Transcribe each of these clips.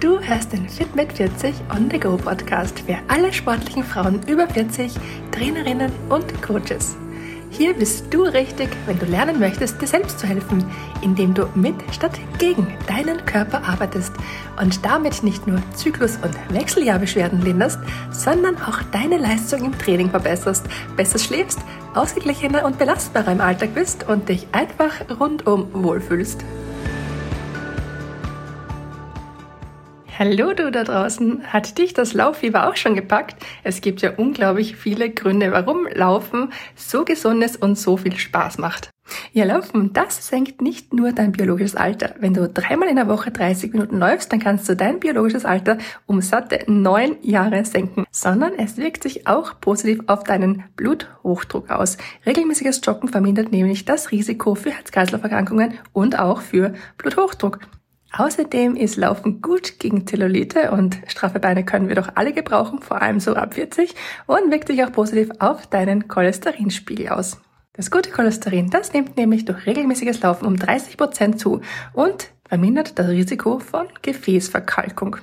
Du hörst den Fit mit 40 On The Go Podcast für alle sportlichen Frauen über 40, Trainerinnen und Coaches. Hier bist du richtig, wenn du lernen möchtest, dir selbst zu helfen, indem du mit statt gegen deinen Körper arbeitest und damit nicht nur Zyklus- und Wechseljahrbeschwerden linderst, sondern auch deine Leistung im Training verbesserst, besser schläfst, ausgeglichener und belastbarer im Alltag bist und dich einfach rundum wohlfühlst. Hallo du da draußen, hat dich das Lauffieber auch schon gepackt? Es gibt ja unglaublich viele Gründe, warum Laufen so gesund ist und so viel Spaß macht. Ja, Laufen, das senkt nicht nur dein biologisches Alter. Wenn du dreimal in der Woche 30 Minuten läufst, dann kannst du dein biologisches Alter um satte neun Jahre senken, sondern es wirkt sich auch positiv auf deinen Bluthochdruck aus. Regelmäßiges Joggen vermindert nämlich das Risiko für Herz-Kreislauf-Erkrankungen und auch für Bluthochdruck. Außerdem ist Laufen gut gegen Zellulite und straffe Beine können wir doch alle gebrauchen, vor allem so ab 40 und wirkt sich auch positiv auf deinen Cholesterinspiegel aus. Das gute Cholesterin, das nimmt nämlich durch regelmäßiges Laufen um 30 Prozent zu und vermindert das Risiko von Gefäßverkalkung.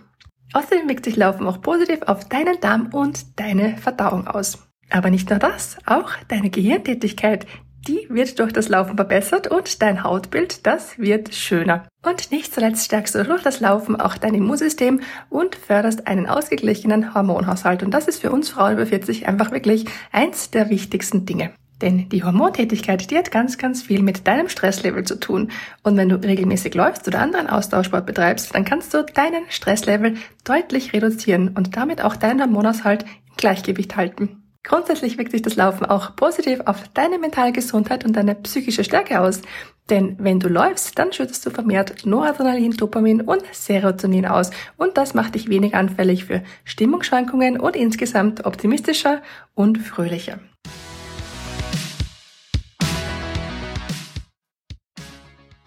Außerdem wirkt sich Laufen auch positiv auf deinen Darm und deine Verdauung aus. Aber nicht nur das, auch deine Gehirntätigkeit, die wird durch das Laufen verbessert und dein Hautbild, das wird schöner. Und nicht zuletzt stärkst du durch das Laufen auch dein Immunsystem und förderst einen ausgeglichenen Hormonhaushalt. Und das ist für uns Frauen über 40 einfach wirklich eins der wichtigsten Dinge. Denn die Hormontätigkeit, die hat ganz, ganz viel mit deinem Stresslevel zu tun. Und wenn du regelmäßig läufst oder anderen Austauschsport betreibst, dann kannst du deinen Stresslevel deutlich reduzieren und damit auch deinen Hormonhaushalt im Gleichgewicht halten. Grundsätzlich wirkt sich das Laufen auch positiv auf deine mentale Gesundheit und deine psychische Stärke aus. Denn wenn du läufst, dann schüttest du vermehrt Noradrenalin, Dopamin und Serotonin aus. Und das macht dich weniger anfällig für Stimmungsschwankungen und insgesamt optimistischer und fröhlicher.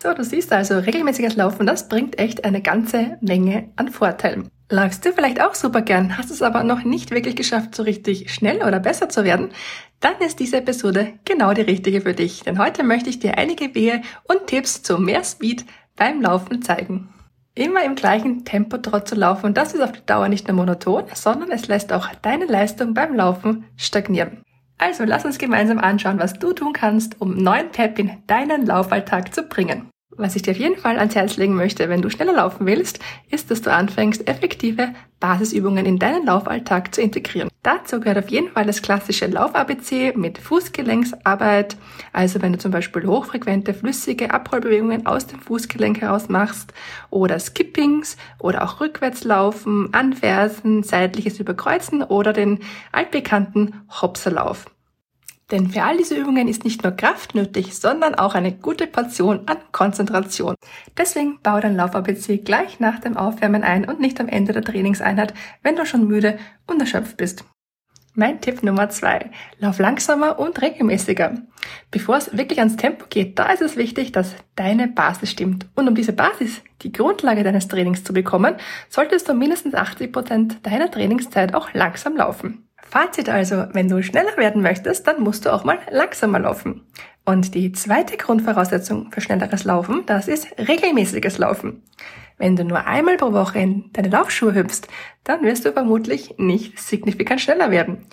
So, du siehst also, regelmäßiges Laufen, das bringt echt eine ganze Menge an Vorteilen. Läufst du vielleicht auch super gern, hast es aber noch nicht wirklich geschafft, so richtig schnell oder besser zu werden? Dann ist diese Episode genau die richtige für dich, denn heute möchte ich dir einige Wege und Tipps zu mehr Speed beim Laufen zeigen. Immer im gleichen Tempo trotz zu laufen, das ist auf die Dauer nicht nur monoton, sondern es lässt auch deine Leistung beim Laufen stagnieren. Also lass uns gemeinsam anschauen, was du tun kannst, um neuen Pep in deinen Laufalltag zu bringen. Was ich dir auf jeden Fall ans Herz legen möchte, wenn du schneller laufen willst, ist, dass du anfängst, effektive Basisübungen in deinen Laufalltag zu integrieren. Dazu gehört auf jeden Fall das klassische Lauf-ABC mit Fußgelenksarbeit. Also wenn du zum Beispiel hochfrequente, flüssige Abrollbewegungen aus dem Fußgelenk heraus machst oder Skippings oder auch Rückwärtslaufen, Anversen, seitliches Überkreuzen oder den altbekannten Hopserlauf. Denn für all diese Übungen ist nicht nur Kraft nötig, sondern auch eine gute Portion an Konzentration. Deswegen bau dein Lauf-ABC gleich nach dem Aufwärmen ein und nicht am Ende der Trainingseinheit, wenn du schon müde und erschöpft bist. Mein Tipp Nummer zwei. Lauf langsamer und regelmäßiger. Bevor es wirklich ans Tempo geht, da ist es wichtig, dass deine Basis stimmt. Und um diese Basis, die Grundlage deines Trainings zu bekommen, solltest du mindestens 80 Prozent deiner Trainingszeit auch langsam laufen. Fazit also, wenn du schneller werden möchtest, dann musst du auch mal langsamer laufen. Und die zweite Grundvoraussetzung für schnelleres Laufen, das ist regelmäßiges Laufen. Wenn du nur einmal pro Woche in deine Laufschuhe hüpfst, dann wirst du vermutlich nicht signifikant schneller werden.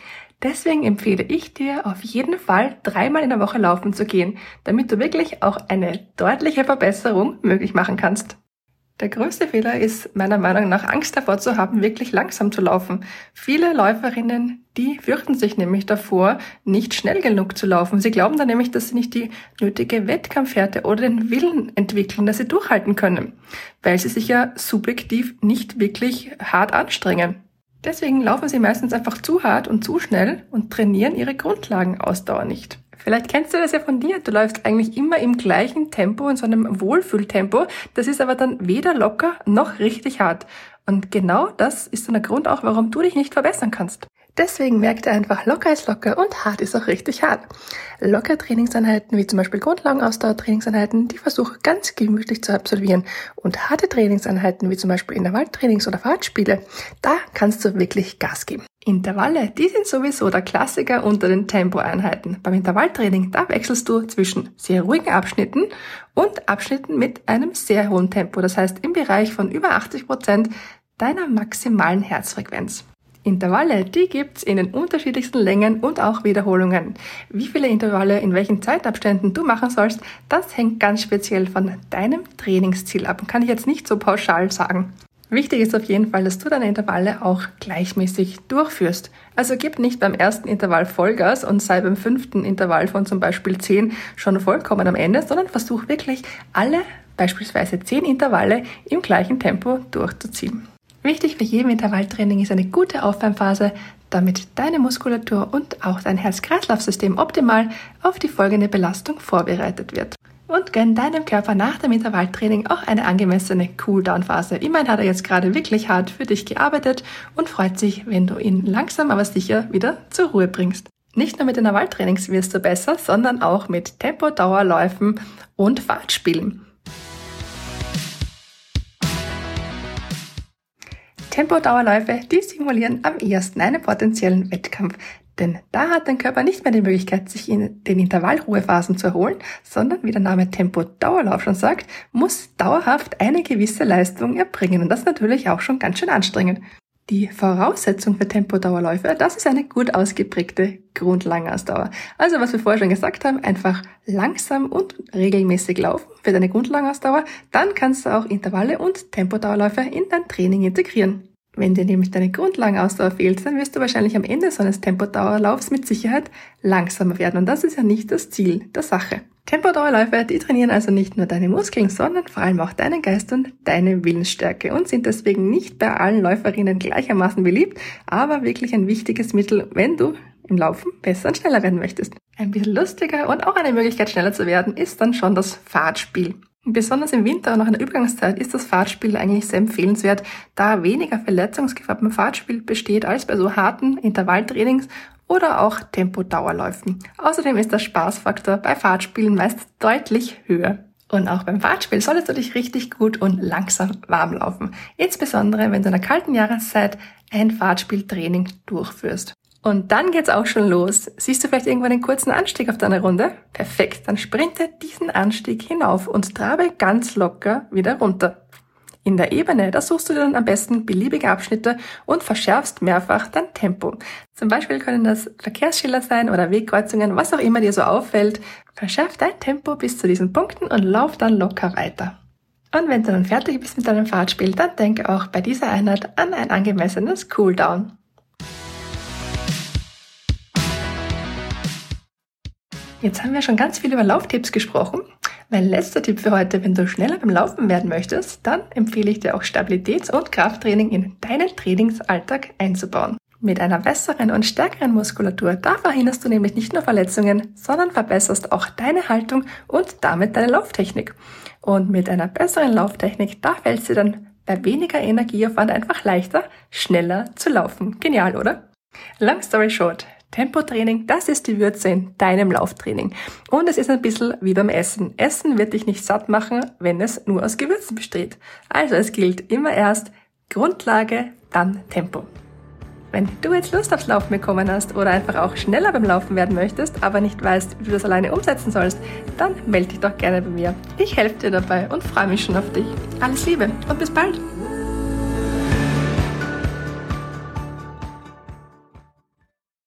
Deswegen empfehle ich dir auf jeden Fall dreimal in der Woche laufen zu gehen, damit du wirklich auch eine deutliche Verbesserung möglich machen kannst. Der größte Fehler ist meiner Meinung nach Angst davor zu haben, wirklich langsam zu laufen. Viele Läuferinnen, die fürchten sich nämlich davor, nicht schnell genug zu laufen. Sie glauben dann nämlich, dass sie nicht die nötige Wettkampfhärte oder den Willen entwickeln, dass sie durchhalten können, weil sie sich ja subjektiv nicht wirklich hart anstrengen. Deswegen laufen sie meistens einfach zu hart und zu schnell und trainieren ihre Grundlagenausdauer nicht. Vielleicht kennst du das ja von dir. Du läufst eigentlich immer im gleichen Tempo, in so einem Wohlfühltempo. Das ist aber dann weder locker noch richtig hart. Und genau das ist dann der Grund auch, warum du dich nicht verbessern kannst. Deswegen merkt er einfach, locker ist locker und hart ist auch richtig hart. Locker Trainingseinheiten, wie zum Beispiel Grundlagenausdauer-Trainingseinheiten, die versuche ganz gemütlich zu absolvieren. Und harte Trainingseinheiten, wie zum Beispiel Intervalltrainings oder Fahrtspiele, da kannst du wirklich Gas geben. Intervalle, die sind sowieso der Klassiker unter den Tempoeinheiten. Beim Intervalltraining, da wechselst du zwischen sehr ruhigen Abschnitten und Abschnitten mit einem sehr hohen Tempo. Das heißt, im Bereich von über 80 Prozent deiner maximalen Herzfrequenz. Intervalle, die gibt's in den unterschiedlichsten Längen und auch Wiederholungen. Wie viele Intervalle in welchen Zeitabständen du machen sollst, das hängt ganz speziell von deinem Trainingsziel ab kann ich jetzt nicht so pauschal sagen. Wichtig ist auf jeden Fall, dass du deine Intervalle auch gleichmäßig durchführst. Also gib nicht beim ersten Intervall Vollgas und sei beim fünften Intervall von zum Beispiel 10 schon vollkommen am Ende, sondern versuch wirklich alle beispielsweise 10 Intervalle im gleichen Tempo durchzuziehen. Wichtig für jedem Intervalltraining ist eine gute Aufwärmphase, damit deine Muskulatur und auch dein Herz-Kreislauf-System optimal auf die folgende Belastung vorbereitet wird. Und gönn deinem Körper nach dem Intervalltraining auch eine angemessene Cooldown-Phase. Immerhin hat er jetzt gerade wirklich hart für dich gearbeitet und freut sich, wenn du ihn langsam aber sicher wieder zur Ruhe bringst. Nicht nur mit Intervalltrainings wirst du besser, sondern auch mit Tempo-Dauerläufen und Fahrtspielen. Tempodauerläufe, die simulieren am ehesten einen potenziellen Wettkampf. Denn da hat dein Körper nicht mehr die Möglichkeit, sich in den Intervallruhephasen zu erholen, sondern wie der Name Tempo-Dauerlauf schon sagt, muss dauerhaft eine gewisse Leistung erbringen. Und das natürlich auch schon ganz schön anstrengend. Die Voraussetzung für Tempodauerläufe, das ist eine gut ausgeprägte Grundlagenausdauer. Also was wir vorher schon gesagt haben, einfach langsam und regelmäßig laufen für deine Grundlagenausdauer, dann kannst du auch Intervalle und Tempodauerläufe in dein Training integrieren. Wenn dir nämlich deine Grundlagenausdauer fehlt, dann wirst du wahrscheinlich am Ende so eines Tempodauerlaufs mit Sicherheit langsamer werden. Und das ist ja nicht das Ziel der Sache. Tempodauerläufe, die trainieren also nicht nur deine Muskeln, sondern vor allem auch deinen Geist und deine Willensstärke und sind deswegen nicht bei allen Läuferinnen gleichermaßen beliebt, aber wirklich ein wichtiges Mittel, wenn du im Laufen besser und schneller werden möchtest. Ein bisschen lustiger und auch eine Möglichkeit schneller zu werden ist dann schon das Fahrtspiel. Besonders im Winter und nach einer Übergangszeit ist das Fahrtspiel eigentlich sehr empfehlenswert, da weniger Verletzungsgefahr beim Fahrtspiel besteht als bei so harten Intervalltrainings oder auch Tempodauerläufen. Außerdem ist der Spaßfaktor bei Fahrtspielen meist deutlich höher. Und auch beim Fahrtspiel solltest du dich richtig gut und langsam warm laufen. Insbesondere, wenn du in der kalten Jahreszeit ein Fahrtspieltraining durchführst. Und dann geht's auch schon los. Siehst du vielleicht irgendwann einen kurzen Anstieg auf deiner Runde? Perfekt, dann sprinte diesen Anstieg hinauf und trabe ganz locker wieder runter. In der Ebene, da suchst du dir dann am besten beliebige Abschnitte und verschärfst mehrfach dein Tempo. Zum Beispiel können das Verkehrsschilder sein oder Wegkreuzungen, was auch immer dir so auffällt. Verschärf dein Tempo bis zu diesen Punkten und lauf dann locker weiter. Und wenn du dann fertig bist mit deinem Fahrtspiel, dann denke auch bei dieser Einheit an ein angemessenes Cooldown. Jetzt haben wir schon ganz viel über Lauftipps gesprochen. Mein letzter Tipp für heute, wenn du schneller beim Laufen werden möchtest, dann empfehle ich dir auch Stabilitäts- und Krafttraining in deinen Trainingsalltag einzubauen. Mit einer besseren und stärkeren Muskulatur, da verhinderst du nämlich nicht nur Verletzungen, sondern verbesserst auch deine Haltung und damit deine Lauftechnik. Und mit einer besseren Lauftechnik, da fällt es dir dann bei weniger Energieaufwand einfach leichter, schneller zu laufen. Genial, oder? Long story short, Tempotraining, das ist die Würze in deinem Lauftraining. Und es ist ein bisschen wie beim Essen. Essen wird dich nicht satt machen, wenn es nur aus Gewürzen besteht. Also es gilt immer erst Grundlage, dann Tempo. Wenn du jetzt Lust aufs Laufen bekommen hast oder einfach auch schneller beim Laufen werden möchtest, aber nicht weißt, wie du das alleine umsetzen sollst, dann melde dich doch gerne bei mir. Ich helfe dir dabei und freue mich schon auf dich. Alles Liebe und bis bald!